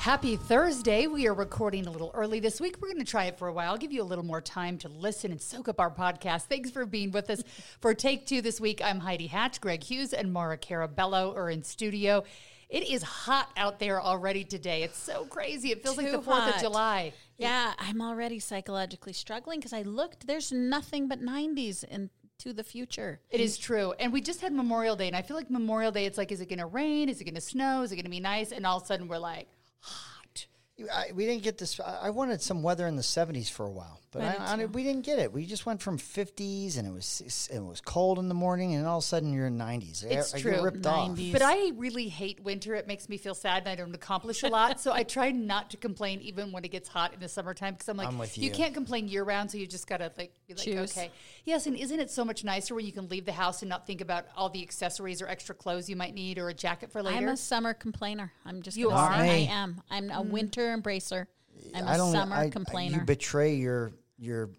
Happy Thursday. We are recording a little early this week. We're going to try it for a while, give you a little more time to listen and soak up our podcast. Thanks for being with us for Take Two this week. I'm Heidi Hatch, Greg Hughes, and Maura Carabello are in studio. It is hot out there already today. It's so crazy. It feels like the 4th of. July. Yeah, I'm already psychologically struggling because I looked. There's nothing but 90s into the future. It is true. And we just had Memorial Day, and I feel like Memorial Day, it's like, is it going to rain? Is it going to snow? Is it going to be nice? And all of a sudden, we're like. I, we didn't get this. I I wanted some weather in the 70s for a while, but I I, I, we didn't get it. We just went from 50s and it was it was cold in the morning, and all of a sudden you're in 90s. It's I, I true. get ripped off. But I really hate winter. It makes me feel sad and I don't accomplish a lot. so I try not to complain even when it gets hot in the summertime because I'm like, I'm with you you. can't complain year round. So you just got to like, be like, Choose. okay. Yes. And isn't it so much nicer when you can leave the house and not think about all the accessories or extra clothes you might need or a jacket for later? I'm a summer complainer. I'm just You are? say Me. I am. I'm a mm. winter embracer. I'm I a don't. summer I, complainer. You betray your your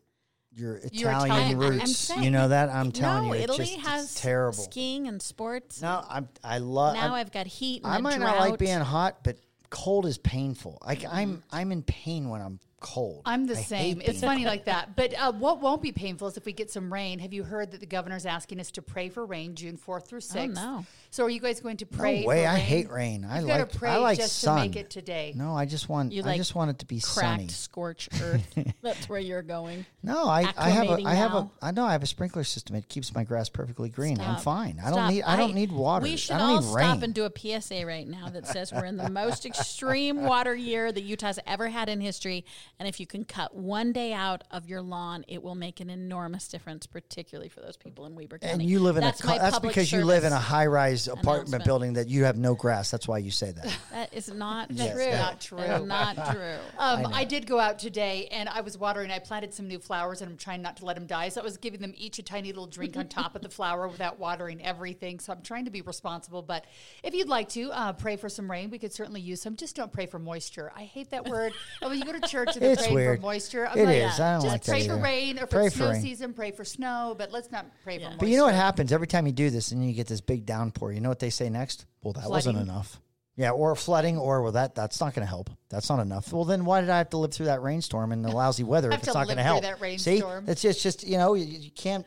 your Your Italian Italian- I'm roots. saying- you know that. I'm telling no, you, it's Italy just it's has terrible. skiing and sports. No, I'm. I love. now i have got heat. And I a might not like being hot, but cold is painful. Like I'm. Mm. I'm in pain when I'm cold. I'm the I same. It's being funny like that. But uh, what won't be painful is if we get some rain. Have you heard that the governor's asking us to pray for rain June 4th through 6th? no. So are you guys going to pray? No way! For I hate rain. I gotta like. pray I like just sun. to make it today. No, I just want. You I just want it to be sunny. Cracked, scorched earth. That's where you're going. No, I, I have a acclimating I have a now. I know I have a sprinkler system. It keeps my grass perfectly green. I'm Stop. fine. I don't Stop. need I don't need water. We should I don't all need rain. stop and do a PSA right now that says we're in the most extreme water year that Utah's ever had in history. And if you can cut one day out of your lawn, it will make an enormous difference, particularly for those people in Weber County. and you live in that's a co- that's because you live in a high rise apartment building that you have no grass. That's why you say that. That is not true. yeah. Not true. That is not true. Um, I, did go out today and I was watering. I planted some new flowers and I'm trying not to let them die. So I was giving them each a tiny little drink on top of the flower without watering everything. So I'm trying to be responsible. But if you'd like to uh, pray for some rain, we could certainly use some. Just don't pray for moisture. I hate that word. And when you go to church and they're It's praying weird. for moisture, I'm It like, is. I don't just like that pray for either. rain or for Pray the for snow rain. season, pray for snow, but let's not pray for moisture. But you know what happens every time you do this, and you get this big downpour. You know what they say next? Well, that wasn't Flooding. enough. Yeah, or flooding, or well, that that's not going to help. That's not enough. Well, then why did I have to live through that rainstorm and the lousy weather Have if it's to not going to through help? that See, rainstorm. it's just just you know you, you can't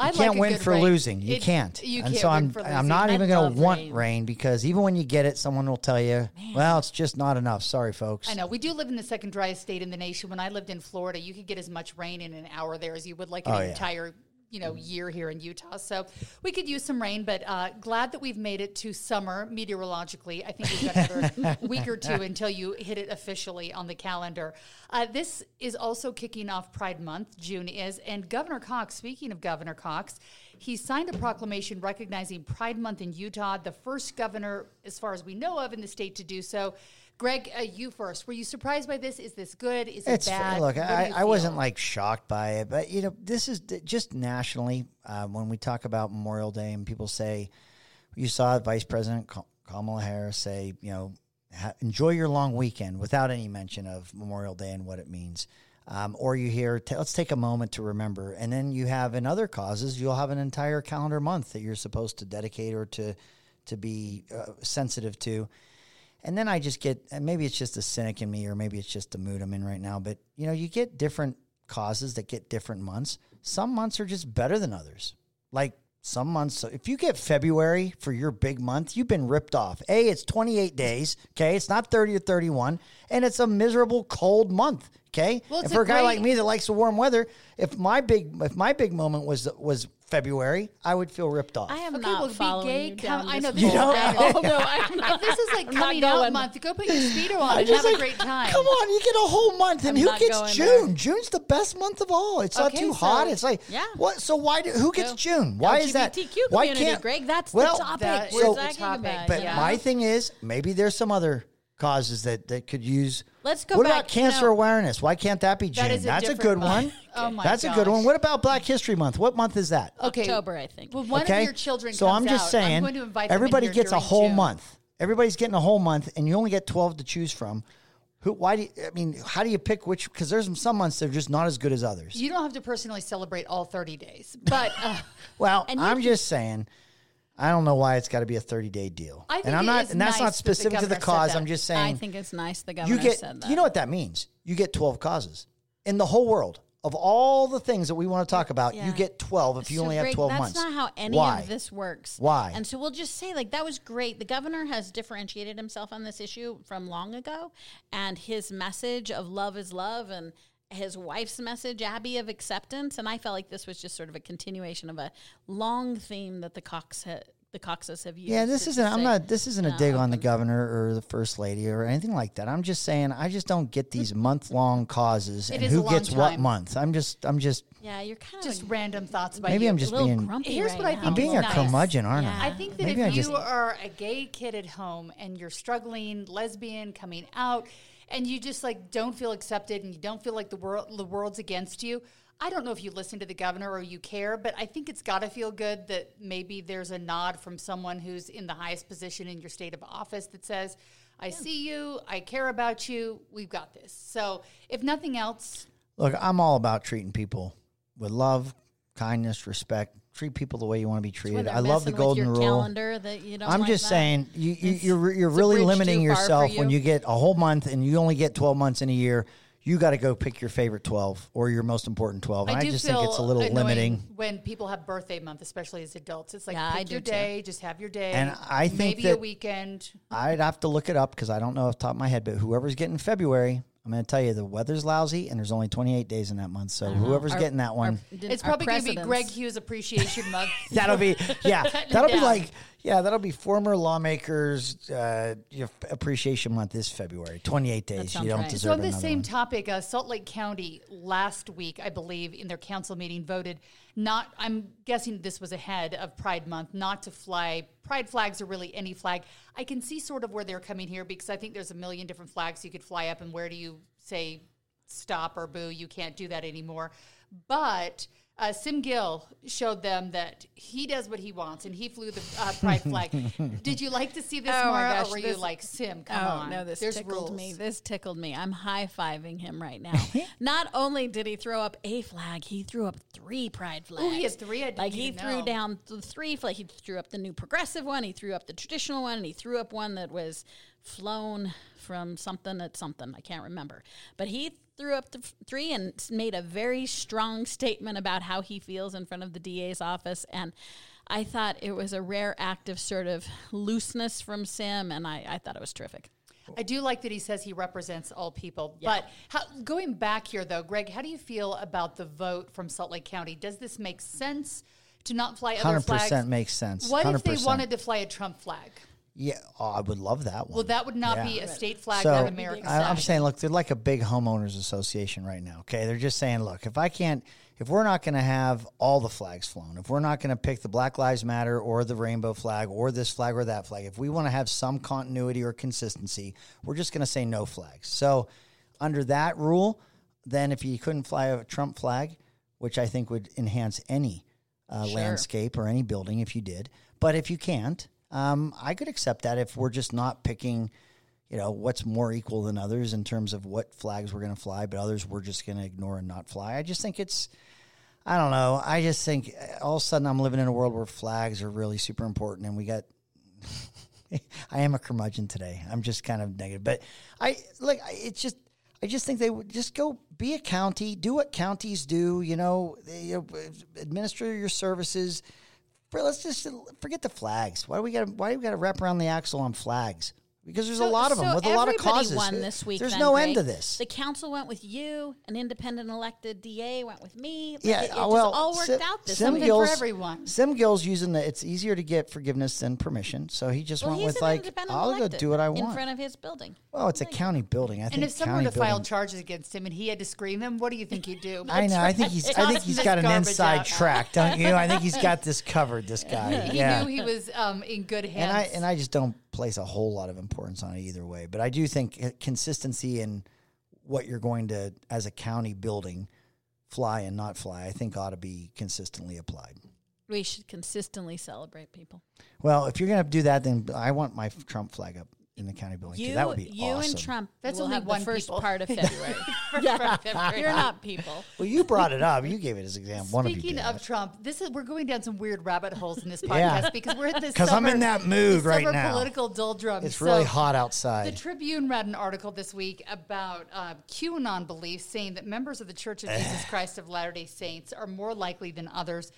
I you like can't win for rain. losing. You It- can't. You and can't so I'm I'm not I even going to want rain. rain. because even when you get it, someone will tell you, "Well, it's just not enough." Sorry, folks. I know. We do live in the second driest state in the nation. When I lived in Florida, you could get as much rain in an hour there as you would like in Oh, an yeah. You know year here in Utah. So we could use some rain, but uh, glad that we've made it to summer meteorologically. I think we've got another week or two until you hit it officially on the calendar. Uh, this is also kicking off Pride Month. June is, and Governor Cox. Speaking of Governor Cox. He signed a proclamation recognizing Pride Month in Utah, the first governor, as far as we know of, in the state to do so. Greg, uh, you first. Were you surprised by this? Is this good? Is it It's bad? look. I, I wasn't like shocked by it, but you know, this is d- just nationally uh, when we talk about Memorial Day and people say, you saw Vice President Kamala Harris say, you know, ha- enjoy your long weekend without any mention of Memorial Day and what it means. Um, or you hear, t- let's take a moment to remember. And then you have in other causes, you'll have an entire calendar month that you're supposed to dedicate or to to be uh, sensitive to. And then I just get, and maybe it's just a cynic in me, or maybe it's just the mood I'm in right now. But you know, you get different causes that get different months. Some months are just better than others. Like some months, if you get February for your big month, you've been ripped off. A, it's 28 days. Okay, it's not 30 or 31, and it's a miserable cold month. Okay, Well, and for a a guy like me that likes the warm weather, if my big if my big moment was was February, I would feel ripped off. I am Okay, not well, be following gay, you come- down I know this You is don't? bad. Oh, no, I'm not. This is like I'm not coming out going. month. Go put your speedo on and just have a great time. Come on, you get a whole month, and I'm who gets June? there. June's the best month of all. It's not too so- hot. It's like Yeah. What? So why? Do, who gets So, June? Why is that? LGBTQ Why can't Greg? That's well, the topic that we're is talking topic, about. But yeah. my thing is, maybe there's some other causes that that could use. Let's go What back, about cancer no. awareness? Why can't that be June? That is a That's a different good one. Oh my God. That's a good one. What about Black History Month? What month is that? okay. October, I think. Well, one okay, of your children. So comes I'm just out. saying, I'm going to invite them in everybody gets a whole June. month. Everybody's getting a whole month, and you only get 12 to choose from. Who? Why do you, I mean? How do you pick which? Because there's some months that are just not as good as others. You don't have to personally celebrate all 30 days, but uh, Well, And I'm just saying. I don't know why it's got to be a 30 day deal. I think and I'm not, and that's nice not that the specific to the cause. I'm just saying. I think it's nice the governor you get said that. you know what that means you get 12 causes in the whole world of all the things that we want to talk about you get 12 if you So, only have Greg, 12 that's months That's not how any Why? of this works. Why? And so we'll just say, like, that was great. The governor has differentiated himself on this issue from long ago, and his message of love is love and his wife's message, Abby, of acceptance. And I felt like this was just sort of a continuation of a long theme that the Cox ha- the Coxes have used. yeah this isn't i'm not this isn't a dig no, on the governor or the first lady or anything like that i'm just saying i just don't get these month long causes and is a who long gets what month i'm just i'm just Yeah, you're kind of just of random thoughts by maybe you. i'm a just little being grumpy. Here's right what I now. think i'm being a nice. curmudgeon aren't Yeah. i I think that Maybe if I you just- are a gay kid at home and you're struggling, lesbian, coming out, and you just like don't feel accepted and you don't feel like the world the world's against you. I don't know if you listen to the governor or you care, but I think it's got to feel good that maybe there's a nod from someone who's in the highest position in your state of office that says, "I see you, I care about you, we've got this." So, if nothing else, Look, I'm all about treating people with love, kindness, respect. Treat people the way you want to be treated. I love the golden rule. calendar that you don't I'm like just that. saying, you, you, you're, you're really limiting too far for yourself when you. you get a whole month and you only get 12 months in a year. You got to go pick your favorite 12 or your most important 12. And I I, do just feel think it's a little limiting. when people have birthday month, especially as adults. It's like Yeah, pick I do your too. day, just have your day, And I think maybe a that- weekend. I'd have to look it up because I don't know off the top of my head. But whoever's getting February, I'm going to tell you the weather's lousy and there's only 28 days in that month. So uh-huh. whoever's Our- getting that one, Did- It's our probably going to be Greg Hughes Appreciation Month. that'll be yeah, that'll be like yeah, that'll be former lawmakers uh, your appreciation month is February. 28 days. You don't right. deserve So on the same one. topic, uh, Salt Lake County last week, I believe, in their council meeting, voted not. I'm guessing this was ahead of Pride Month, not to fly pride flags or really any flag. I can see sort of where they're coming here because I think there's a million different flags you could fly up, and where do you say stop or boo? You can't do that anymore. But uh, Sim Gill showed them that he does what he wants, and he flew the uh, pride flag. Did you like to see this, Oh my Maura, gosh, or were you like Sim? Come oh on, no, this there's tickled rules. me. This tickled me. I'm high fiving him right now. Not only did he throw up a flag, he threw up three pride flags. Oh, he had three? I didn't like he even threw know. down th- three flags. He threw up the new progressive one. He threw up the traditional one, and he threw up one that was flown from something at something. I can't remember, but he threw up the three and made a very strong statement about how he feels in front of the DA's office and. I thought it was a rare act of sort of looseness from Sim, and I, I thought it was terrific. I do like that he says he represents all people. But how, going back here, though, Greg, how do you feel about the vote from Salt Lake County? Does this make sense to not fly other 100% flags? makes sense. What if they wanted to fly a Trump flag? Yeah, oh, I would love that one. Well, that would not Yeah. be a state flag so American I, I'm saying, look, they're like a big homeowners association right now. Okay, they're just saying, look, if I can't, if we're not going to have all the flags flown, if we're not going to pick the Black Lives Matter or the rainbow flag or this flag or that flag, if we want to have some continuity or consistency, we're just going to say no flags. So, under that rule, then if you couldn't fly a Trump flag, which I think would enhance any uh, landscape or any building if you did, but if you can't, um, I could accept that if we're just not picking you know what's more equal than others in terms of what flags we're going to fly, but others we're just going to ignore and not fly. I just think it's, I don't know. I just think uh, all of a sudden I'm living in a world where flags are really super important, and we got. I am a curmudgeon today. I'm just kind of negative, but I like it's just. I just think they would just go be a county, do what counties do. You know, know administer your services. Let's just forget the flags. Why do we got? Why do we got to wrap around the axle on flags? Because there's So- a lot of them with a lot of everybody causes. Won this week. There's then, no Greg. end to this. The council went with you. An independent elected DA went with me. Like, yeah, it, it well, all worked Sim, out this Sim week. for Gill's, everyone. Sim Gill's using the. It's easier to get forgiveness than permission, so he just Well, went with like, I'll go do what I want in front of his building. well, it's a county building. I think And if someone county were to file charges against him and he had to screen them, what do you think he'd do? I know. I think he's. I think he's this got an inside out. track, don't you? I think he's got this covered. This guy. He knew he was um, in good hands. and I and I just don't place a whole lot of importance on it either way. But I do think uh, consistency in what you're going to, as a county building, fly and not fly. I think ought to be consistently applied. We should consistently celebrate people. Well, if you're going to do that, then I want my Trump flag up in the county building. You, that would be you awesome. and Trump That's will only have one the first people. part of February. yeah, you're not people. Well, you brought it up. You gave it as an example. One of you Speaking did. of Trump, this is we're going down some weird rabbit holes in this podcast Yeah. because we're at this 'Cause I'm in that mood right now. Political doldrums. it's really So hot outside. The. Tribune read an article this week about uh, QAnon beliefs, saying that members of the Church of Jesus Christ of Latter Day Saints are more likely than others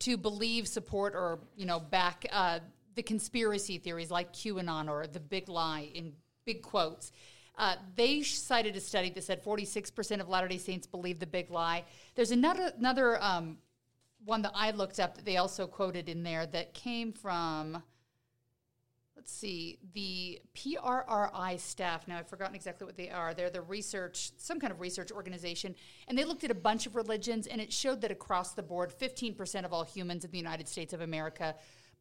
to believe, support, or you know back uh, the conspiracy theories like QAnon or the Big Lie in big quotes. Uh, they cited a study that said 46% of Latter Day Saints believe the Big Lie. There's another another um, one that I looked up that they also quoted in there that came from let's see, the PRRI staff. Now, I've forgotten exactly what they are. They're the research, some kind of research organization. And they looked at a bunch of religions, and it showed that across the board, 15% of all humans in the United States of America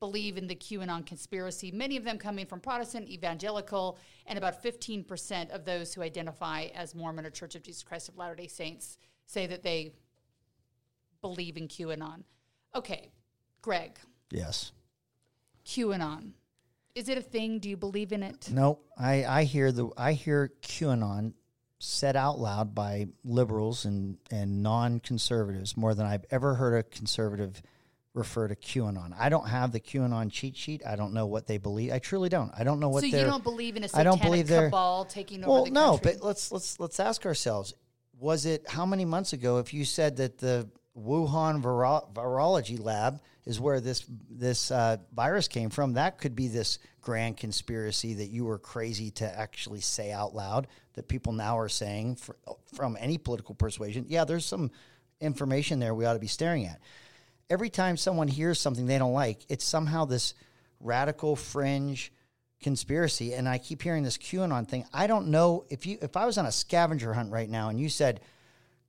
believe in the QAnon conspiracy, many of them coming from Protestant, evangelical, and about 15% of those who identify as Mormon or Church of Jesus Christ of Latter day Saints say that they believe in QAnon. Okay, Greg, yes. QAnon. Is it a thing? Do you believe in it? No, I, I hear the I hear QAnon said out loud by liberals and, and non conservatives more than I've ever heard a conservative refer to QAnon. I don't have the QAnon cheat sheet. I don't know what they believe. I truly don't. I don't know what so you don't believe in a I satanic don't believe cabal taking over well, no, but let's let's let's ask ourselves: Was it how many months ago? If you said that the Wuhan viro- virology lab is where this this uh, virus came from, that could be this grand conspiracy that you were crazy to actually say out loud. That people now are saying fr- from any political persuasion. Yeah, there's some information there we ought to be staring at. Every time someone hears something they don't like, it's somehow this radical fringe conspiracy and I keep hearing this QAnon thing. I don't know if you if I was on a scavenger hunt right now and you said,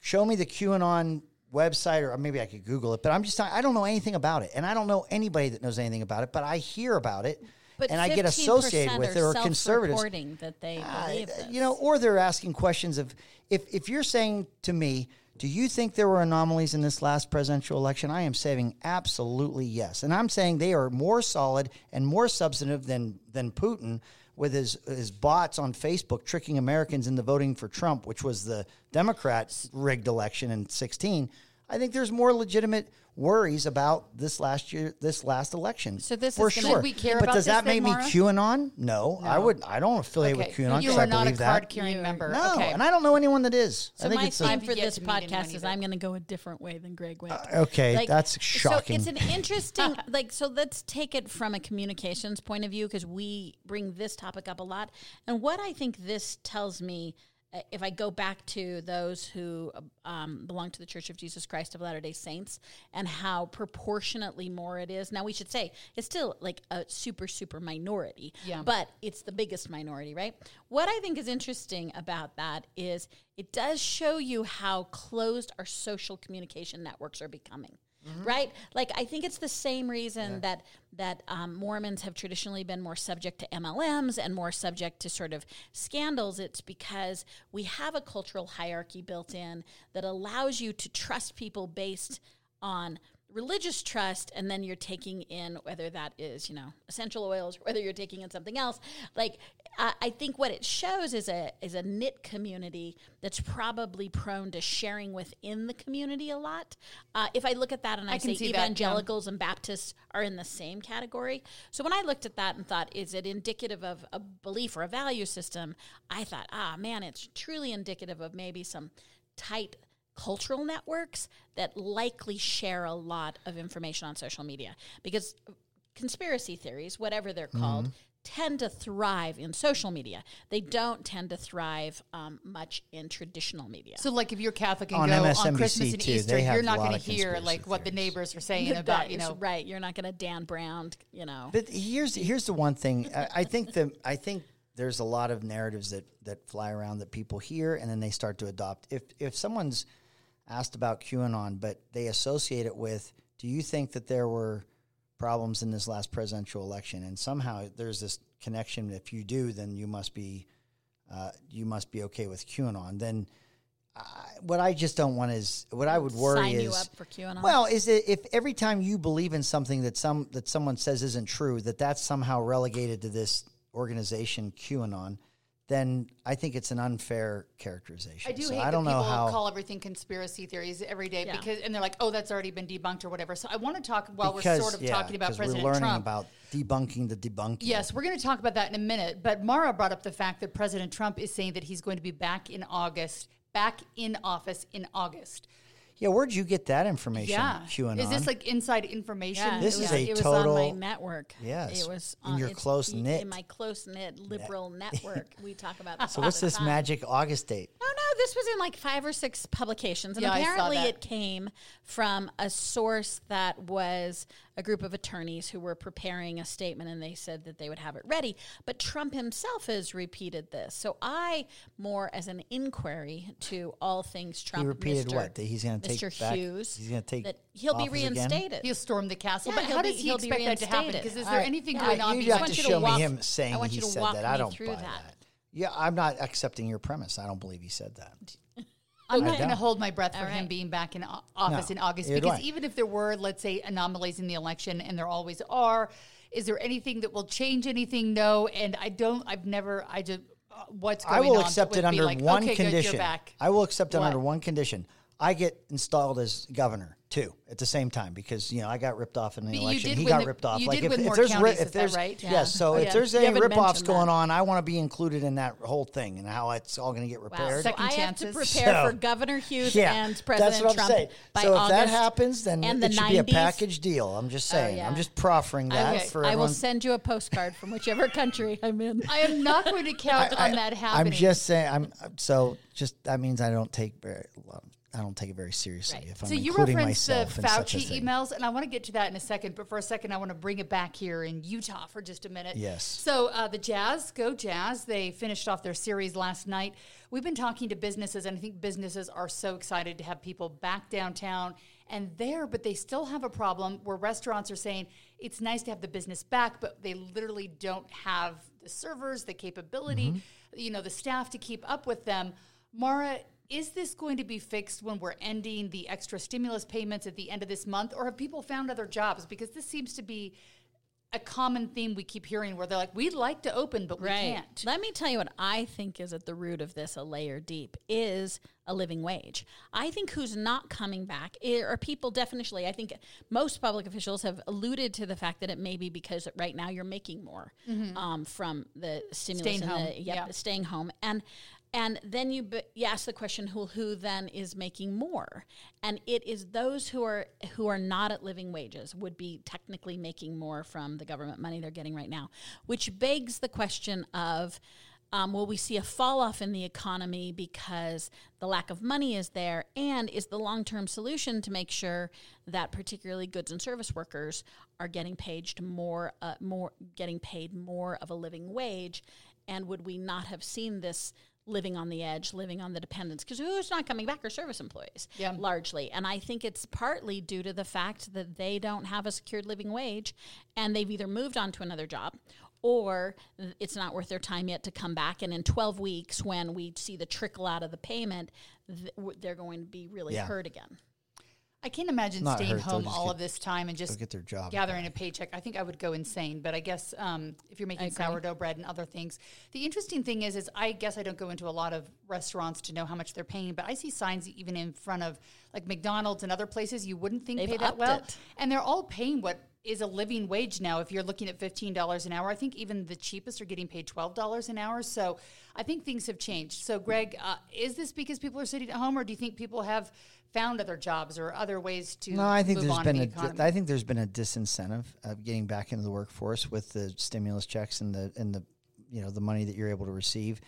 "Show me the QAnon website," or maybe I could Google it, but I'm just I don't know anything about it, and I don't know anybody that knows anything about it, but I hear about it, But and I get associated with it or are conservatives. that they Uh, believe this. you know, or they're asking questions of if if you're saying to me, do you think there were anomalies in this last presidential election? I am saying absolutely yes, and I'm saying they are more solid and more substantive than than Putin with his his bots on Facebook tricking Americans into voting for Trump, which was the Democrat rigged election in 16. I think there's more legitimate worries about this last year, this last election. So this for is gonna- sure. Should we care but about does this that then, make me Maura? QAnon? No, I would. I don't affiliate with QAnon you because are I not a believe that. card carrying member. No, okay. and I don't know anyone that is. So I think my it's a, theme I've for this to meet anyone podcast is. I'm going to go a different way than Greg went. okay. Like, that's shocking. So it's an interesting, like, so let's take it from a communications point of view because we bring this topic up a lot. And what I think this tells me, uh, if I go back to those who um, belong to the Church of Jesus Christ of Latter day Saints and how proportionately more it is. Now, we should say it's still like a super, super minority, Yeah. but it's the biggest minority, right? What I think is interesting about that is it does show you how closed our social communication networks are becoming. Right, like I think it's the same reason that that um, Mormons have traditionally been more subject to MLMs and more subject to sort of scandals. It's because we have a cultural hierarchy built in that allows you to trust people based on religious trust and then you're taking in whether that is you know essential oils whether you're taking in something else. Like I, I think what it shows is a is a knit community that's probably prone to sharing within the community a lot. Uh, if i look at that and i, I say see that, yeah. evangelicals and baptists are in the same category. So when i looked at that and thought is it indicative of a belief or a value system? I thought ah man it's truly indicative of maybe some tight cultural networks that likely share a lot of information on social media because conspiracy theories, whatever they're called, tend to thrive in social media. They don't tend to thrive um, much in traditional media. So, like, if you're Catholic and On go on MSNBC Christmas and too, Easter, you're not going to hear conspiracy like what the neighbors are saying That about you know. right. You're not going to Dan Brown, you know. But here's here's the one thing I, I think that I think there's a lot of narratives that that fly around that people hear and then they start to adopt. If if someone's asked about QAnon, but they associate it with, do you think that there were problems in this last presidential election? And somehow there's this connection. If you do, then you must be uh, you must be okay with QAnon. Then I, what I just don't want is what I would worry Sign is you up for QAnon. well, is it if every time you believe in something that some that someone says isn't true, that that's somehow relegated to this organization QAnon, then I think it's an unfair characterization. I do So hate I don't that know people how call everything conspiracy theories every day Yeah. because, and they're like, "Oh, that's already been debunked" or whatever. So I want to talk while because, we're sort of yeah, talking about President we're learning Trump. about debunking the debunking. Yes, we're going to talk about that in a minute. But Maura brought up the fact that President Trump is saying that he's going to be back in August, back in office in August. Yeah, where'd you get that information? Yeah, QAnon. is this like inside information? Yeah, This it is was, a it was total- on my network. Yes, it was in your close-knit in my close knit liberal network. We talk about this. so all what's the this time. magic August date? Oh no, this was in like five or six publications, and Yeah, I saw apparently that. it came from a source that was a group of attorneys who were preparing a statement, and they said that they would have it ready. But Trump himself has repeated this, so I more as an inquiry to all things Trump. He repeated Mr. what? That he's going to take Mr. back. Hughes. He's going to take. that he'll be office again? reinstated. He'll storm the castle. Yeah, but how be- does he he'll expect that to happen? Because is there right. anything Yeah, going on? You'd I have to want you to show walk- me him saying I he you said that. I don't through buy that. that. Yeah, I'm not accepting your premise. I don't believe he said that. I'm not going to hold my breath for All him being back in office No, in August because even if there were, let's say, anomalies in the election, and there always are, is there anything that will change anything? No, and I don't. I've never. I just uh, what's going on? I will that accept would it be under like, one okay, condition. Good, you're back. I will accept it What? under one condition. I get installed as governor too at the same time because you know I got ripped off in the But election. He got the- ripped off. you like did if, win if more there's ri- counties, if is that there's right? yes, so Oh, if yeah. there's You any haven't rip offs going that. on, I want to be included in that whole thing and how it's all going to get Wow. repaired. So I chances. have to prepare So- for Governor Hughes yeah, and President that's what Trump I'm saying. by so if August that happens, then and it the should be a package deal. I'm just oh, saying. yeah. I'm just proffering that Okay. for I will send you a postcard from whichever country I'm in. I am not going to count on that happening. I'm just saying. I'm so just that means I don't take very. I don't take it very seriously Right. if I'm So you including referenced the myself in such a Fauci emails, and I want to get to that in a second. But for a second, I want to bring it back here in Utah for just a minute. Yes. So uh, the Jazz, go Jazz! They finished off their series last night. We've been talking to businesses, and I think businesses are so excited to have people back downtown and there, but they still have a problem where restaurants are saying it's nice to have the business back, but they literally don't have the servers, the capability, Mm-hmm. you know, the staff to keep up with them. Maura, is this going to be fixed when we're ending the extra stimulus payments at the end of this month, or have people found other jobs? Because this seems to be a common theme we keep hearing where they're like, we'd like to open, but we can't. Let me tell you what I think is at the root of this, a layer deep, is a living wage. I think who's not coming back are people definitionally. I think most public officials have alluded to the fact that it may be because right now you're making more um, from the stimulus Staying and home, the yep, yeah. the staying home and. And then you, b- you ask the question, who who then is making more? And it is those who are who are not at living wages would be technically making more from the government money they're getting right now, which begs the question of. Um, will we see a fall off in the economy because the lack of money is there? And is the long term solution to make sure that particularly goods and service workers are getting paid more, uh, more, getting paid more of a living wage? And would we not have seen this living on the edge, living on the dependence? Because who's not coming back are service employees, Yeah. largely. And I think it's partly due to the fact that they don't have a secured living wage, and they've either moved on to another job or it's not worth their time yet to come back. And in 12 weeks, when we see the trickle out of the payment, th- they're going to be really Yeah. hurt again. I can't imagine Not staying hurt, home all get- of this time and just get their job gathering a paycheck. I think I would go insane. But I guess um, if you're making sourdough bread and other things, the interesting thing is, is I guess I don't go into a lot of restaurants to know how much they're paying, but I see signs even in front of like McDonald's and other places you wouldn't think They've pay that well, it. and they're all paying what is a living wage now. If you're looking at $15 an hour, I think even the cheapest are getting paid $12 an hour. So I think things have changed. So, Greg, uh, is this because people are sitting at home, or do you think people have found other jobs or other ways to? No, I think there's been a the economy? I think there's been a disincentive of getting back into the workforce with the stimulus checks and the and the you know the money that you're able to receive.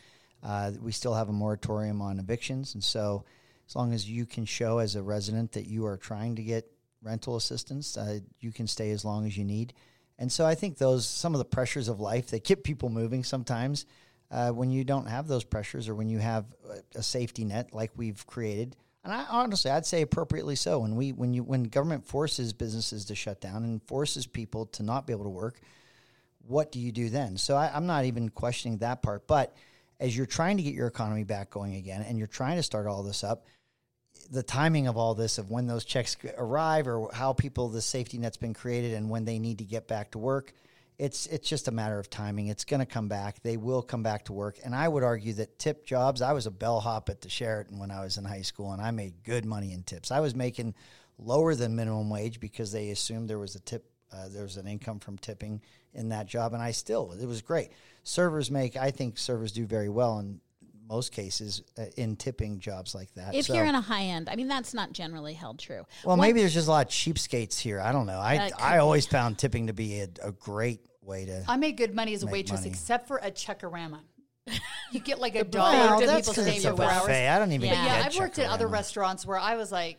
Uh, we still have a moratorium on evictions, and so as long as you can show as a resident that you are trying to get rental assistance, uh, you can stay as long as you need. And so I think those some of the pressures of life that keep people moving sometimes. Uh, when you don't have those pressures, or when you have a, safety net like we've created, and I honestly, I'd say appropriately so. When we, when you, when government forces businesses to shut down and forces people to not be able to work, what do you do then? So I, I'm not even questioning that part. But as you're trying to get your economy back going again, and you're trying to start all this up, the timing of all this, of when those checks arrive, or how people the safety net's been created, and when they need to get back to work, it's it's just a matter of timing. It's going to come back. They will come back to work. And I would argue that tip jobs. I was a bellhop at the Sheraton when I was in high school, and I made good money in tips. I was making lower than minimum wage because they assumed there was a tip. Uh, there was an income from tipping in that job, and I still it was great. Servers make. I think servers do very well in most cases uh, in tipping jobs like that. If So- you're in a high end, I mean, that's not generally held true. well, One- maybe there's just a lot of cheapskates here. I don't know. I I always found tipping to be a, a great way to. I made good money as a waitress, money. except for a Chuck-A-Rama. You get like a dollar Well, to that's people 'cause staying it's for hours. buffet. I don't even. But But yeah, I've worked at other restaurants where I was like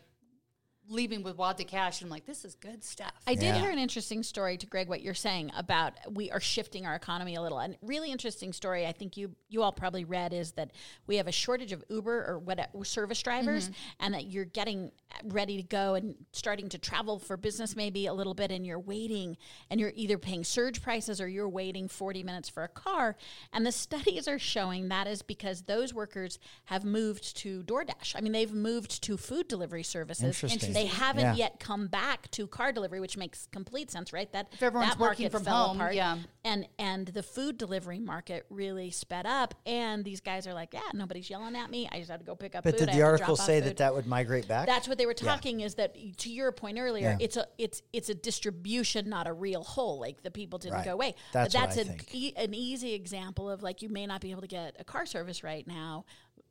leaving with wad to cash, and I'm like, this is good stuff. I did Yeah. hear an interesting story to Greg what you're saying about we are shifting our economy a little. And really interesting story I think you you all probably read is that we have a shortage of Uber or what service drivers mm-hmm. and that you're getting ready to go and starting to travel for business maybe a little bit and you're waiting and you're either paying surge prices or you're waiting 40 minutes for a car and the studies are showing that is because those workers have moved to DoorDash. I mean they've moved to food delivery services. Interesting. They haven't Yeah. yet come back to car delivery, which makes complete sense, right? That If everyone's that working market from fell home, apart, yeah. and and the food delivery market really sped up. And these guys are like, yeah, nobody's yelling at me. I just have to go pick up. But food. did the article say that that would migrate back? That's what they were talking is that to your point earlier, Yeah. it's a it's it's a distribution, not a real whole. Like the people didn't Right. go away. That's but that's I an, think. e- an easy example of like you may not be able to get a car service right now,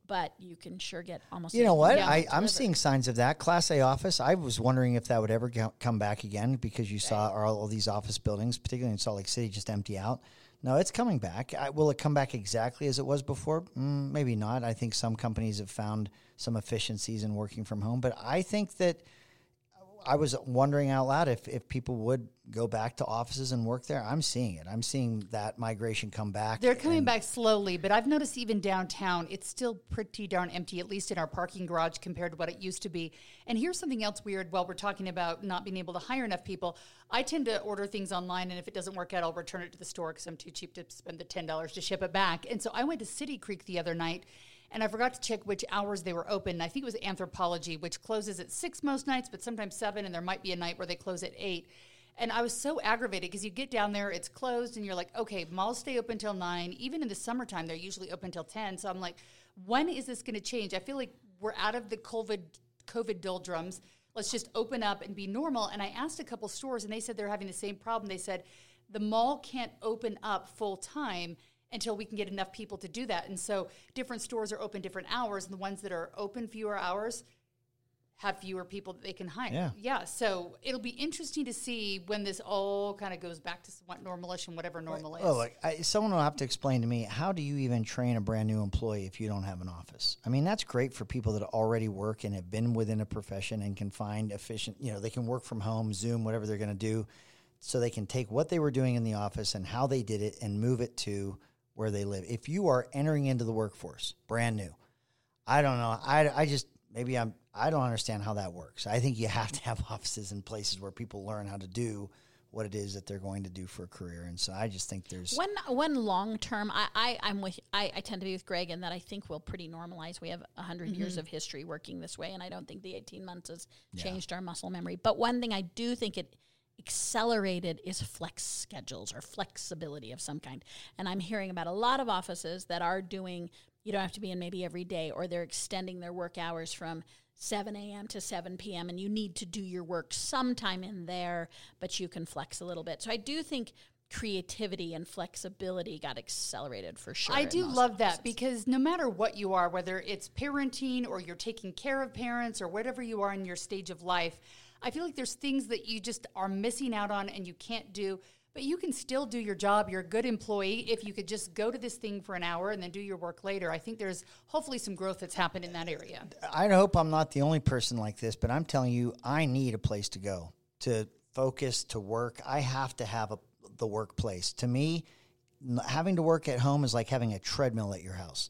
but you can sure get almost. You know what? I, I'm delivered. seeing signs of that. Class A office. I was wondering if that would ever go- come back again because you saw all, all these office buildings, particularly in Salt Lake City, just empty out. No, it's coming back. I, will it come back exactly as it was before? Mm, maybe not. I think some companies have found some efficiencies in working from home, but I think that I was wondering out loud if, if people would go back to offices and work there. I'm seeing it. I'm seeing that migration come back. They're coming back slowly, but I've noticed even downtown, it's still pretty darn empty, at least in our parking garage compared to what it used to be. And here's something else weird while we're talking about not being able to hire enough people. I tend to order things online, and if it doesn't work out, I'll return it to the store because I'm too cheap to spend the $10 to ship it back. And so I went to City Creek the other night. And I forgot to check which hours they were open. I think it was Anthropologie, which closes at six most nights, but sometimes seven, and there might be a night where they close at eight. And I was so aggravated because you get down there, it's closed, and you're like, okay, malls stay open till nine. Even in the summertime, they're usually open till 10. So I'm like, when is this going to change? I feel like we're out of the COVID, COVID doldrums. Let's just open up and be normal. And I asked a couple stores, and they said they're having the same problem. They said the mall can't open up full time until we can get enough people to do that. And so different stores are open different hours, and the ones that are open fewer hours have fewer people that they can hire. Yeah. Yeah. So it'll be interesting to see when this all kind of goes back to somewhat normalish and whatever normal is. Oh, like I, someone will have to explain to me how do you even train a brand new employee if you don't have an office? I mean, that's great for people that already work and have been within a profession and can find efficient. You know, they can work from home, Zoom, whatever they're going to do, so they can take what they were doing in the office and how they did it and move it to where they live. If you are entering into the workforce, brand new, I don't know. I, I just maybe I'm I don't understand how that works. I think you have to have offices and places where people learn how to do what it is that they're going to do for a career. And so I just think there's One one long term, I, I I'm with I, I tend to be with Greg in that I think we'll pretty normalize. We have 100 Mm-hmm. years of history working this way, and I don't think the eighteen months has changed our muscle memory. But one thing I do think it accelerated is flex schedules or flexibility of some kind. And I'm hearing about a lot of offices that are doing. You don't have to be in maybe every day, or they're extending their work hours from 7 a.m. to 7 p.m. and you need to do your work sometime in there, but you can flex a little bit. So I do think creativity and flexibility got accelerated for sure. I do love that because no matter what you are, whether it's parenting or you're taking care of parents or whatever you are in your stage of life, I feel like there's things that you just are missing out on and you can't do. But you can still do your job. You're a good employee if you could just go to this thing for an hour and then do your work later. I think there's hopefully some growth that's happened in that area. I hope I'm not the only person like this, but I'm telling you, I need a place to go to focus, to work. I have to have a, the workplace. To me, having to work at home is like having a treadmill at your house.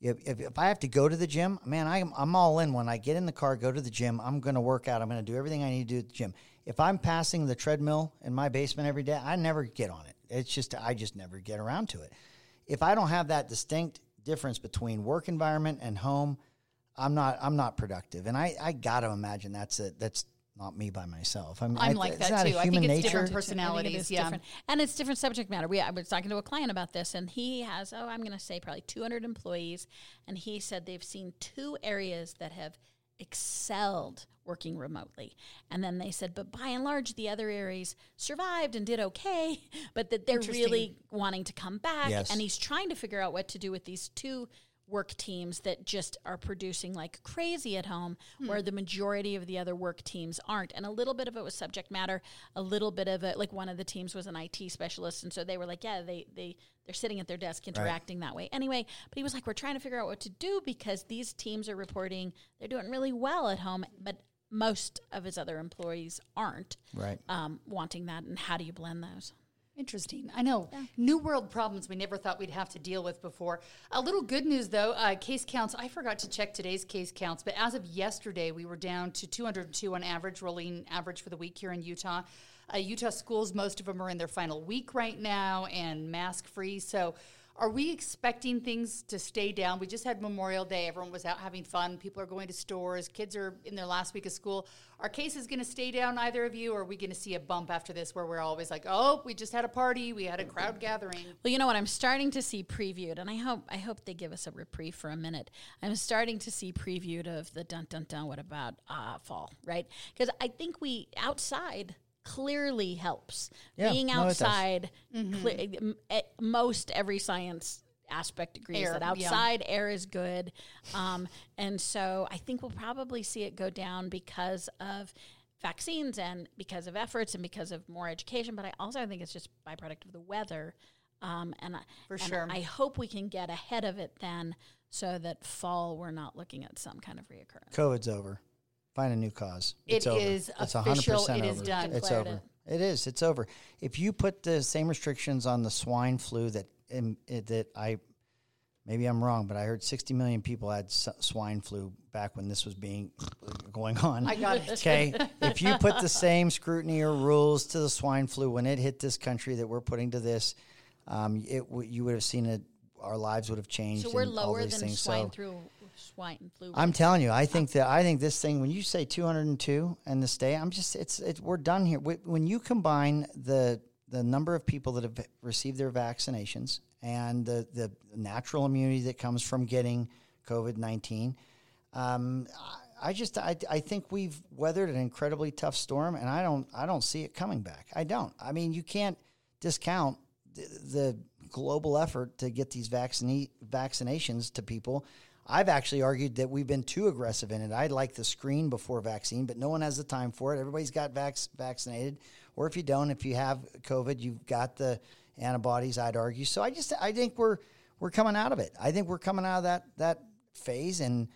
If, if, I have to go to the gym, man, I'm, I'm all in. When I get in the car, go to the gym, I'm going to work out. I'm going to do everything I need to do at the gym. If I'm passing the treadmill in my basement every day, I never get on it. It's just, I just never get around to it. If I don't have that distinct difference between work environment and home, I'm not, I'm not productive. And I, I got to imagine that's it. That's not me by myself. I mean, I'm I- like it's that too. I think it's nature. different I think it personalities. is yeah. different. And it's different subject matter. We I was talking to a client about this and he has, oh, I'm gonna say probably two hundred employees, and he said they've seen two areas that have excelled working remotely. And then they said, but by and large the other areas survived and did okay, but that they're really wanting to come back. Yes. And he's trying to figure out what to do with these two work teams that just are producing like crazy at home where the majority of the other work teams aren't. And a little bit of it was subject matter a little bit of it like one of the teams was an IT specialist and so they were like yeah they they they're sitting at their desk interacting that way. Anyway but he was like we're trying to figure out what to do because these teams are reporting they're doing really well at home but most of his other employees aren't Right. um, wanting that and how do you blend those Interesting. I know. New world problems we never thought we'd have to deal with before. A little good news, though uh, case counts. I forgot to check today's case counts, but as of yesterday, we were down to 202 on average, rolling average for the week here in Utah. Uh, Utah schools, most of them are in their final week right now and mask free. So, are we expecting things to stay down? We just had Memorial Day. Everyone was out having fun. People are going to stores. Kids are in their last week of school. Are cases going to stay down, either of you, or are we going to see a bump after this where we're always like, oh, we just had a party, we had a crowd gathering? Well, you know what? I'm starting to see previewed, and I hope I hope they give us a reprieve for a minute. I'm starting to see previewed of the dun dun dun. What about uh, fall? Right? Because I think we outside clearly helps. Yeah, Being no, it does. outside, cle- eh, most every science aspect agrees Air, that yeah. outside air is good, um, and so I think we'll probably see it go down because of vaccines and because of efforts and because of more education. But I also think it's just byproduct of the weather. Um, and I, For and sure. I hope we can get ahead of it then, so that fall we're not looking at some kind of reoccurrence. COVID's over. Find a new cause. It It's over. is It's official. 100% It is over. done. It's Declared over. it. It is. It's over. If you put the same restrictions on the swine flu that it, that I maybe I'm wrong, but I heard 60 million people had s- swine flu back when this was being going on. I got it. Okay, if you put the same scrutiny or rules to the swine flu when it hit this country that we're putting to this, um, it w- you would have seen it. Our lives would have changed. So we're lower than things. swine So- through swine flu. I'm telling you, I think that I think this thing when you say 202 and the stay, I'm just it's it, we're done here. When you combine the the number of people that have received their vaccinations and the the natural immunity that comes from getting COVID 19, um, I I just I, I think we've weathered an incredibly tough storm, and I don't I don't see it coming back. I don't. I mean, you can't discount the, the global effort to get these vaccine vaccinations to people. I've actually argued that we've been too aggressive in it. I'd like the screen before vaccine, but no one has the time for it. Everybody's got vac- vaccinated, or if you don't, if you have COVID, you've got the antibodies. I'd argue. So I just I think we're we're coming out of it. I think we're coming out of that that phase, and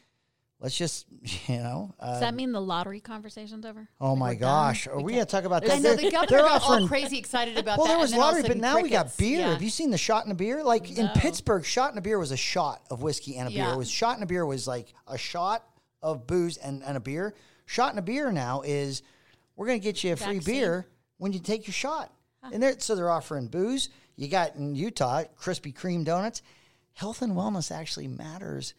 let's just you know. Uh, Does that mean the lottery conversation's over? oh my We're done? gosh, are we going to talk about that? I know They're- the governor they're got all crazy excited about well, that. there was and then all of a lottery, but now we got beer. Yeah. Have you seen the shot in a beer? Like in Pittsburgh, shot in a beer was a shot of whiskey and a beer. Yeah. It was shot in a beer was like a shot of booze and, and a beer. Shot in a beer now is we're going to get you a free Vaccine. beer when you take your shot. And they're, so they're offering booze. You got in Utah Krispy Kreme donuts. Health and wellness actually matters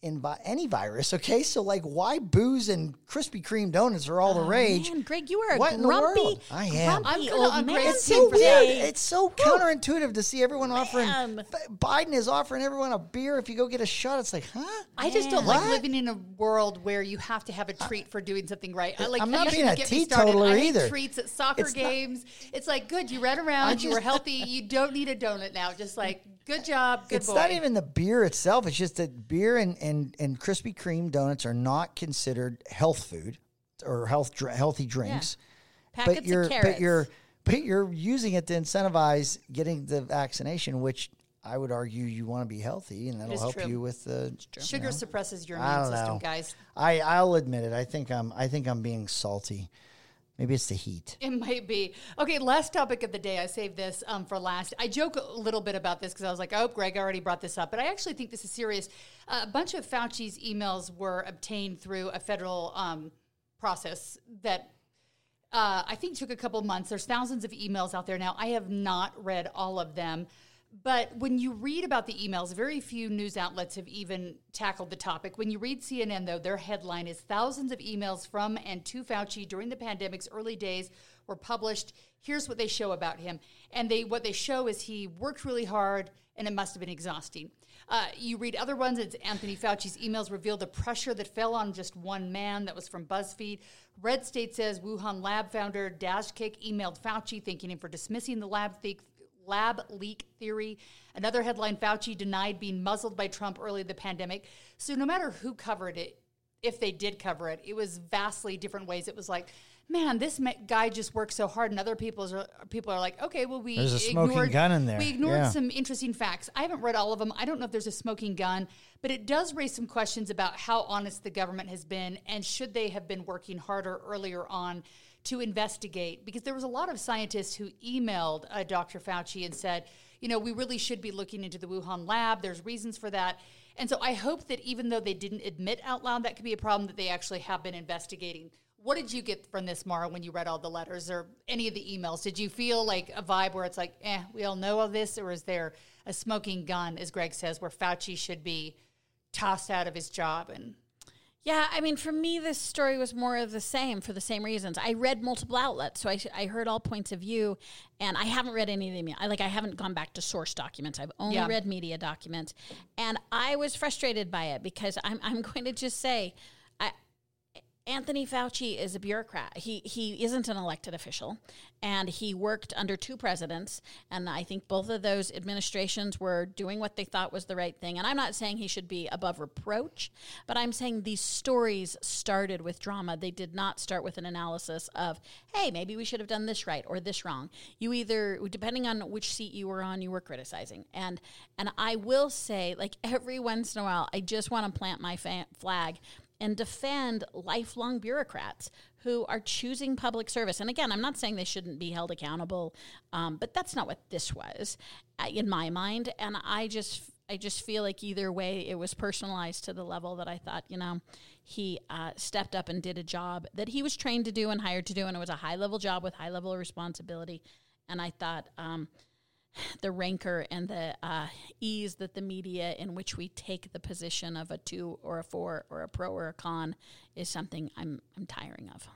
in vi- any virus. Okay, so like, why booze and Krispy Kreme donuts are all the oh, rage? Man, Greg, you are a What in the grumpy, world? I am. grumpy I'm kinda old man It's so for weird. It's so counterintuitive to see everyone offering. Man. Biden is offering everyone a beer if you go get a shot. It's like, huh? I just don't Yeah. like What? living in a world where you have to have a treat for doing something right. I like I'm not you being shouldn't a get teetotaler either. treats at soccer It's not- games. it's like good, you ran around, you were healthy, you don't need a donut now. Just like good job, good it's boy. not even the beer itself. It's just that beer and, and, and Krispy Kreme donuts are not considered health food or health dr- healthy drinks. Packets but you're but you're but you're using it to incentivize getting the vaccination, which I would argue you want to be healthy, and that'll help true. you with the Sugar suppresses your immune system, guys. I I'll admit it. I think I'm I think I'm being salty. Maybe it's the heat. It might be. Okay, last topic of the day. I saved this um, for last. I joke a little bit about this because I was like, oh, Greg already brought this up. But I actually think this is serious. Uh, a bunch of Fauci's emails were obtained through a federal um, process that uh, I think took a couple months. There's thousands of emails out there now. I have not read all of them. But when you read about the emails, very few news outlets have even tackled the topic. When you read CNN, though, their headline is Thousands of emails from and to Fauci during the pandemic's early days were published. Here's what they show about him. And they what they show is he worked really hard and it must have been exhausting. Uh, you read other ones, it's Anthony Fauci's emails reveal the pressure that fell on just one man. That was from BuzzFeed. Red State says Wuhan lab founder Daszak emailed Fauci thanking him for dismissing the lab thick lab leak theory. Another headline Fauci denied being muzzled by Trump early in the pandemic. So, no matter who covered it, if they did cover it, it was vastly different ways. It was like, man, this guy just worked so hard, and other people's are, people are like, okay, well, we There's a smoking ignored, gun in there. We ignored Yeah. some interesting facts. I haven't read all of them. I don't know if there's a smoking gun, but it does raise some questions about how honest the government has been, and should they have been working harder earlier on to investigate because there was a lot of scientists who emailed uh, Dr. Fauci and said, you know, we really should be looking into the Wuhan lab. There's reasons for that. And so I hope that even though they didn't admit out loud that could be a problem, that they actually have been investigating. What did you get from this, Maura, when you read all the letters or any of the emails? Did you feel like a vibe where it's like, eh, we all know all this? Or is there a smoking gun, as Greg says, where Fauci should be tossed out of his job and Yeah, I mean, for me, this story was more of the same for the same reasons. I read multiple outlets, so I, I heard all points of view, and I haven't read any of them. I like I haven't gone back to source documents. I've only Yeah. read media documents, and I was frustrated by it because I'm I'm going to just say, I. Anthony Fauci is a bureaucrat. He he isn't an elected official, and he worked under two presidents. And I think both of those administrations were doing what they thought was the right thing. And I'm not saying he should be above reproach, but I'm saying these stories started with drama. They did not start with an analysis of, hey, maybe we should have done this right or this wrong. You either, depending on which seat you were on, you were criticizing. And and I will say, like every once in a while, I just want to plant my fa- flag and defend lifelong bureaucrats who are choosing public service. And again, I'm not saying they shouldn't be held accountable, um, but that's not what this was uh, in my mind. And I just, I just feel like either way, it was personalized to the level that I thought, you know, he uh, stepped up and did a job that he was trained to do and hired to do, and it was a high level job with high level responsibility. And I thought. Um, the rancor and the uh, ease that the media in which we take the position of a two or a four or a pro or a con is something I'm I'm tiring of.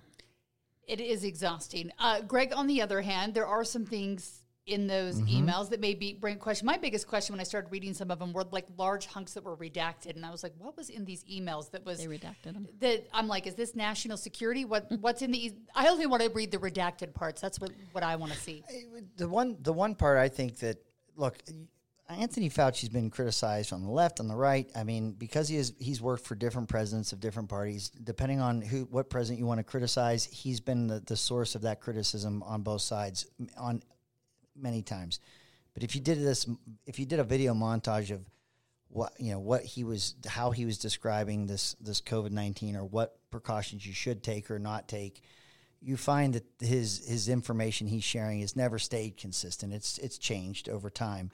It is exhausting. Uh, Greg, on the other hand, there are some things in those Mm-hmm. emails that may be bring question. My biggest question when I started reading some of them were like large hunks that were redacted, and I was like, "What was in these emails that was They redacted them. that?" I'm like, "Is this national security? What what's in the?" I only want to read the redacted parts. That's what what I want to see. the one the one part I think that look Anthony Fauci's been criticized on the left on the right I mean because he is he's worked for different presidents of different parties depending on who what president you want to criticize he's been the, the source of that criticism on both sides on many times but if you did this if you did a video montage of what you know what he was how he was describing this this COVID-19 or what precautions you should take or not take you find that his his information he's sharing has never stayed consistent. It's it's changed over time.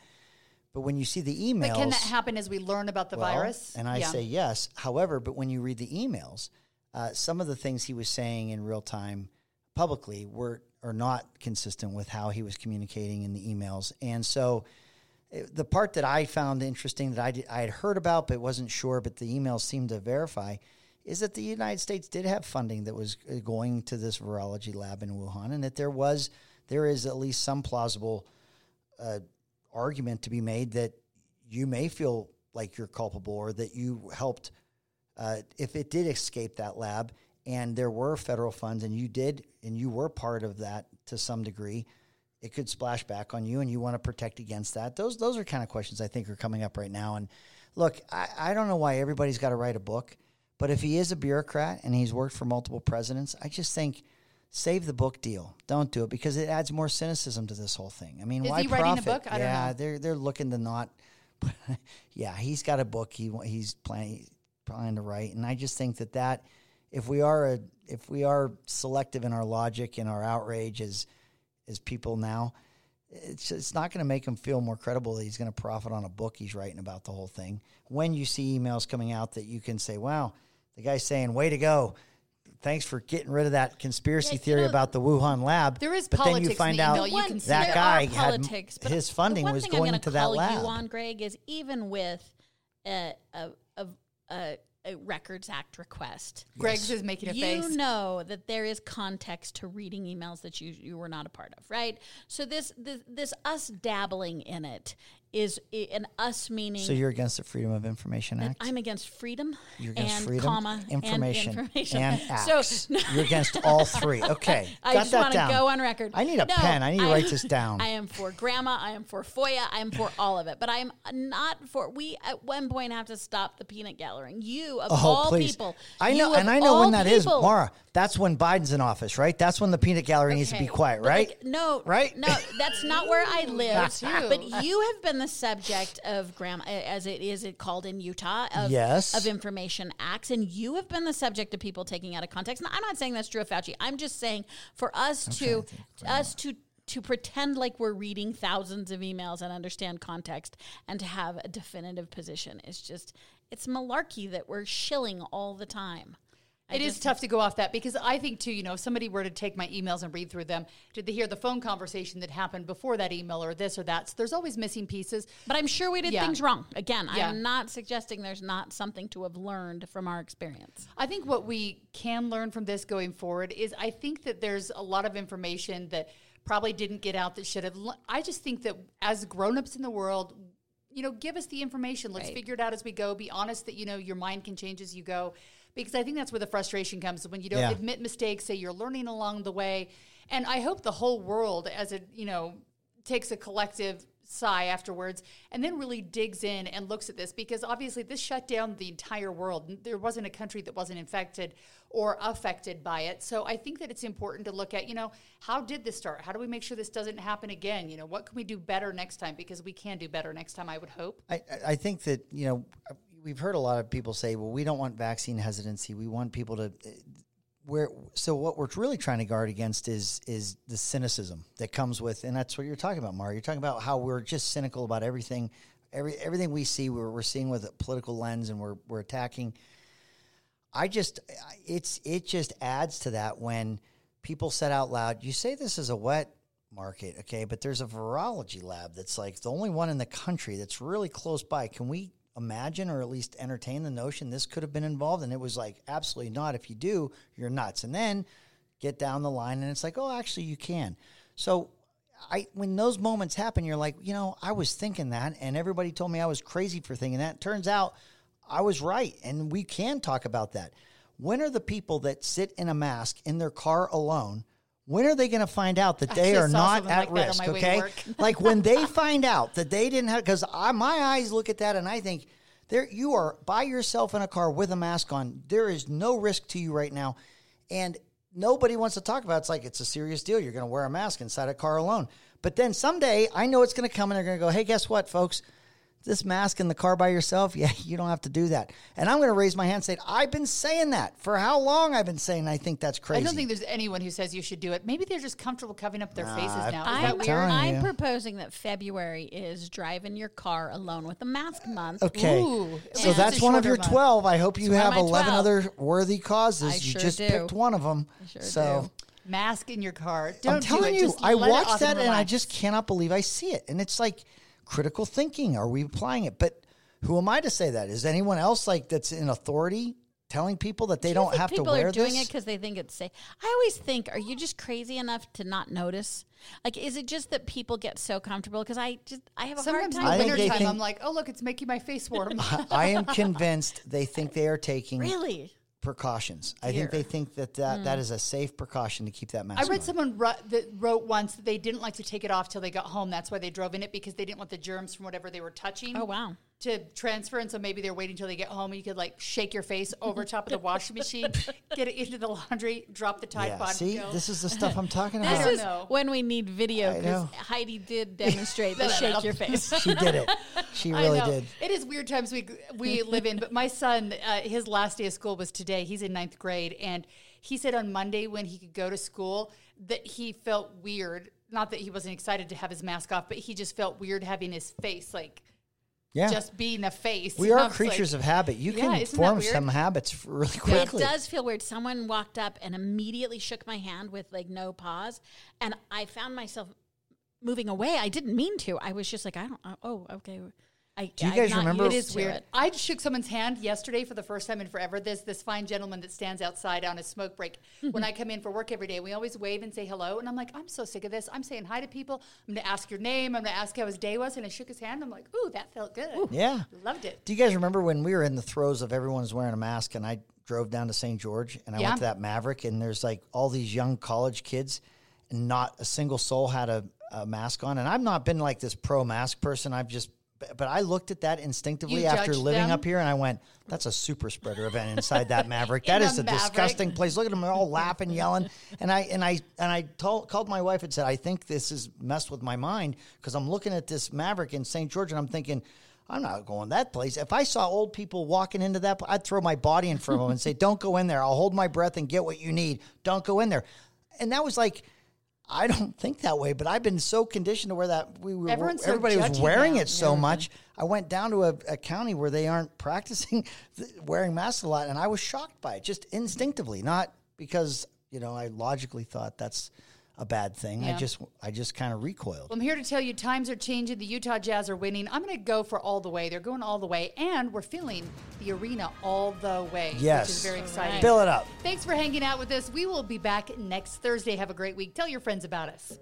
But when you see the emails, But can that happen as we learn about the well, virus? And I Yeah. say yes. However, but when you read the emails, uh, some of the things he was saying in real time publicly were are not consistent with how he was communicating in the emails. And so it- the part that I found interesting that I, did, I had heard about but wasn't sure, but the emails seemed to verify, is that the United States did have funding that was uh, going to this virology lab in Wuhan, and that there was there is at least some plausible uh, argument to be made that you may feel like you're culpable or that you helped uh, if it did escape that lab and there were federal funds and you did and you were part of that to some degree it could splash back on you and you want to protect against that. Those those are kind of questions i think are coming up right now. And look i, I don't know why everybody's got to write a book but if he is a bureaucrat and he's worked for multiple presidents i just think save the book deal. Don't do it because it adds more cynicism to this whole thing. I mean Is why he writing a profit? book? I yeah they're they're looking to not yeah he's got a book he he's planning planning to write and i just think that that if we are a if we are selective in our logic and our outrage as as people now it's it's not going to make him feel more credible that he's going to profit on a book he's writing about the whole thing. When you see emails coming out that you can say wow the guy's saying way to go. Thanks for getting rid of that conspiracy Yeah, you theory know, about the wuhan lab. There is but then you find out. You can that guy had politics, but his funding was going to that lab You on Greg is even with a, a, a, a Records Act request. Greg's is making a you face. You know that there is context to reading emails that you you were not a part of, right? So this this, this us dabbling in it is an us meaning. so you're against the freedom of information act I'm against freedom You're against and freedom, comma information, and information. and So acts. You're against all three. Okay, I got just that want to go on record. I need a No, pen. I need to I- write this down. I am for GRAMA. I am for FOIA. I am for all of it. But I am not for. We at one point have to stop the peanut gallery. You of Oh, all please. people. I know, and I know when that is, people- Maura. That's when Biden's in office, right? That's when the peanut gallery needs to be quiet, right? like, no, Right? No, that's not where I live. too. but you have been the subject of GRAMA, as it is it called in Utah, of, Yes. of information acts, and you have been the subject of people taking out of context. Now, I'm not saying that's true of Fauci. I'm just saying for us to us to to pretend like we're reading thousands of emails and understand context and to have a definitive position is just it's malarkey that we're shilling all the time. I It is tough to go off that because I think too, you know, if somebody were to take my emails and read through them, did they hear the phone conversation that happened before that email or this or that? So there's always missing pieces. But I'm sure we did Yeah. things wrong. Again, Yeah. I'm not suggesting there's not something to have learned from our experience. I think what we can learn from this going forward is I think that there's a lot of information that probably didn't get out that should have. I just think that as grown-ups in the world, you know, give us the information. Let's Right. figure it out as we go. Be honest that you know your mind can change as you go, because I think that's where the frustration comes when you don't Yeah. admit mistakes, say you're learning along the way. And I hope the whole world, as it you know, takes a collective sigh afterwards and then really digs in and looks at this because obviously this shut down the entire world. There wasn't a country that wasn't infected or affected by it. So I think that it's important to look at, you know, how did this start? How do we make sure this doesn't happen again? You know, what can we do better next time? Because we can do better next time, I would hope. I, I- I think that you know we've heard a lot of people say, "Well, we don't want vaccine hesitancy. We want people to." Uh, where so what we're really trying to guard against is is the cynicism that comes with, and that's what you're talking about, Maura. You're talking about how we're just cynical about everything, every everything we see. We're, we're seeing with a political lens, and we're we're attacking. I just it's it just adds to that when people said out loud, "You say this is a wet market, okay, but there's a virology lab that's like the only one in the country that's really close by. Can we imagine or at least entertain the notion this could have been involved?" And it was like, "Absolutely not. If you do, you're nuts." And then get down the line, and it's like, "Oh, actually, you can." So. I when those moments happen, you're like, you know, I was thinking that, and everybody told me I was crazy for thinking that. Turns out, I was right, and we can talk about that. When are the people that sit in a mask in their car alone? When are they going to find out that they are not at like risk? my way to Okay, like when they find out that they didn't have, because my eyes look at that and I think, there you are by yourself in a car with a mask on. There is no risk to you right now, and nobody wants to talk about. It. It's like it's a serious deal. You're going to wear a mask inside a car alone. But then someday, I know it's going to come, and they're going to go, "Hey, guess what, folks? This mask in the car by yourself, yeah, you don't have to do that." And I'm going to raise my hand and say, "I've been saying that for how long? I've been saying I think that's crazy." I don't think there's anyone who says you should do it. Maybe they're just comfortable covering up their faces now. Is I'm, that weird? I'm you. proposing that February is driving your car alone with a mask month. Okay. Ooh, so that's one of your month. 12. I hope you one of have 11 12. other worthy causes. I you sure just do. picked one of them. sure so do. Mask in your car. Don't I'm do telling it. you, Just I let watched that and I just cannot believe I see it. And it's like, critical thinking? Are we applying it? But who am I to say that? Is anyone else like that's in authority telling people that they Do don't have to wear? people wear are doing this? it because they think it's safe. I always think, are you just crazy enough to not notice? Like, is it just that people get so comfortable? Because I just I have a Sometimes in hard I time. think they wintertime, think- I'm like, oh, look, it's making my face warm. I am convinced they think they are taking really, precautions. I Dear. think they think that that, Hmm. that is a safe precaution to keep that mask. I read on. someone ru- that wrote once that they didn't like to take it off till they got home. That's why they drove in it because they didn't want the germs from whatever they were touching. Oh, wow. To transfer, and so maybe they're waiting till they get home, and you could like shake your face over top of the washing machine, get it into the laundry, drop the Tide Yeah, Pod. see, and go. this is the stuff I'm talking this I about. don't is know. when we need video I because know. Heidi did demonstrate the shake your face. She did it. She really did. It is weird times we we live in. But my son, uh, his last day of school was today. He's in ninth grade, and he said on Monday when he could go to school that he felt weird. Not that he wasn't excited to have his mask off, but he just felt weird having his face like Yeah. just being a face. we are creatures like, of habit. You Yeah, can form some habits really quickly. It does feel weird. Someone walked up and immediately shook my hand with like no pause, and I found myself moving away. I didn't mean to. I was just like, I don't. Oh, okay. I, Do you guys not remember- It is weird. it. I shook someone's hand yesterday for the first time in forever. There's this fine gentleman that stands outside on a smoke break mm-hmm. when I come in for work every day. We always wave and say hello. And I'm like, I'm so sick of this. I'm saying hi to people. I'm going to ask your name. I'm going to ask how his day was. And I shook his hand. I'm like, ooh, that felt good. Yeah. Loved it. Do you guys remember when we were in the throes of everyone's wearing a mask and I drove down to St. George and I Yeah. went to that Maverick and there's like all these young college kids and not a single soul had a, a mask on. And I've not been like this pro mask person. I've just, but I looked at that instinctively You after judged living them? up here and I went, that's a super spreader event inside that Maverick. That is a Maverick. disgusting place. Look at them all laughing, yelling. And I, and I, and I told, called my wife and said, I think this has messed with my mind because I'm looking at this Maverick in St. George and I'm thinking, I'm not going that place. If I saw old people walking into that, pl- I'd throw my body in front of them and say, "Don't go in there. I'll hold my breath and get what you need. Don't go in there." And that was like, I don't think that way, but I've been so conditioned to where that we were. Everyone's so everybody was wearing now. it so much. I went down to a, a county where they aren't practicing th- wearing masks a lot, and I was shocked by it, just instinctively, not because you know I logically thought that's a bad thing. I just I just kind of recoiled. Well, I'm here to tell you times are changing. The Utah Jazz are winning. I'm going to go for all the way. They're going all the way. And we're filling the arena all the way. Yes. Which is very exciting. Fill it up. Thanks for hanging out with us. We will be back next Thursday. Have a great week. Tell your friends about us.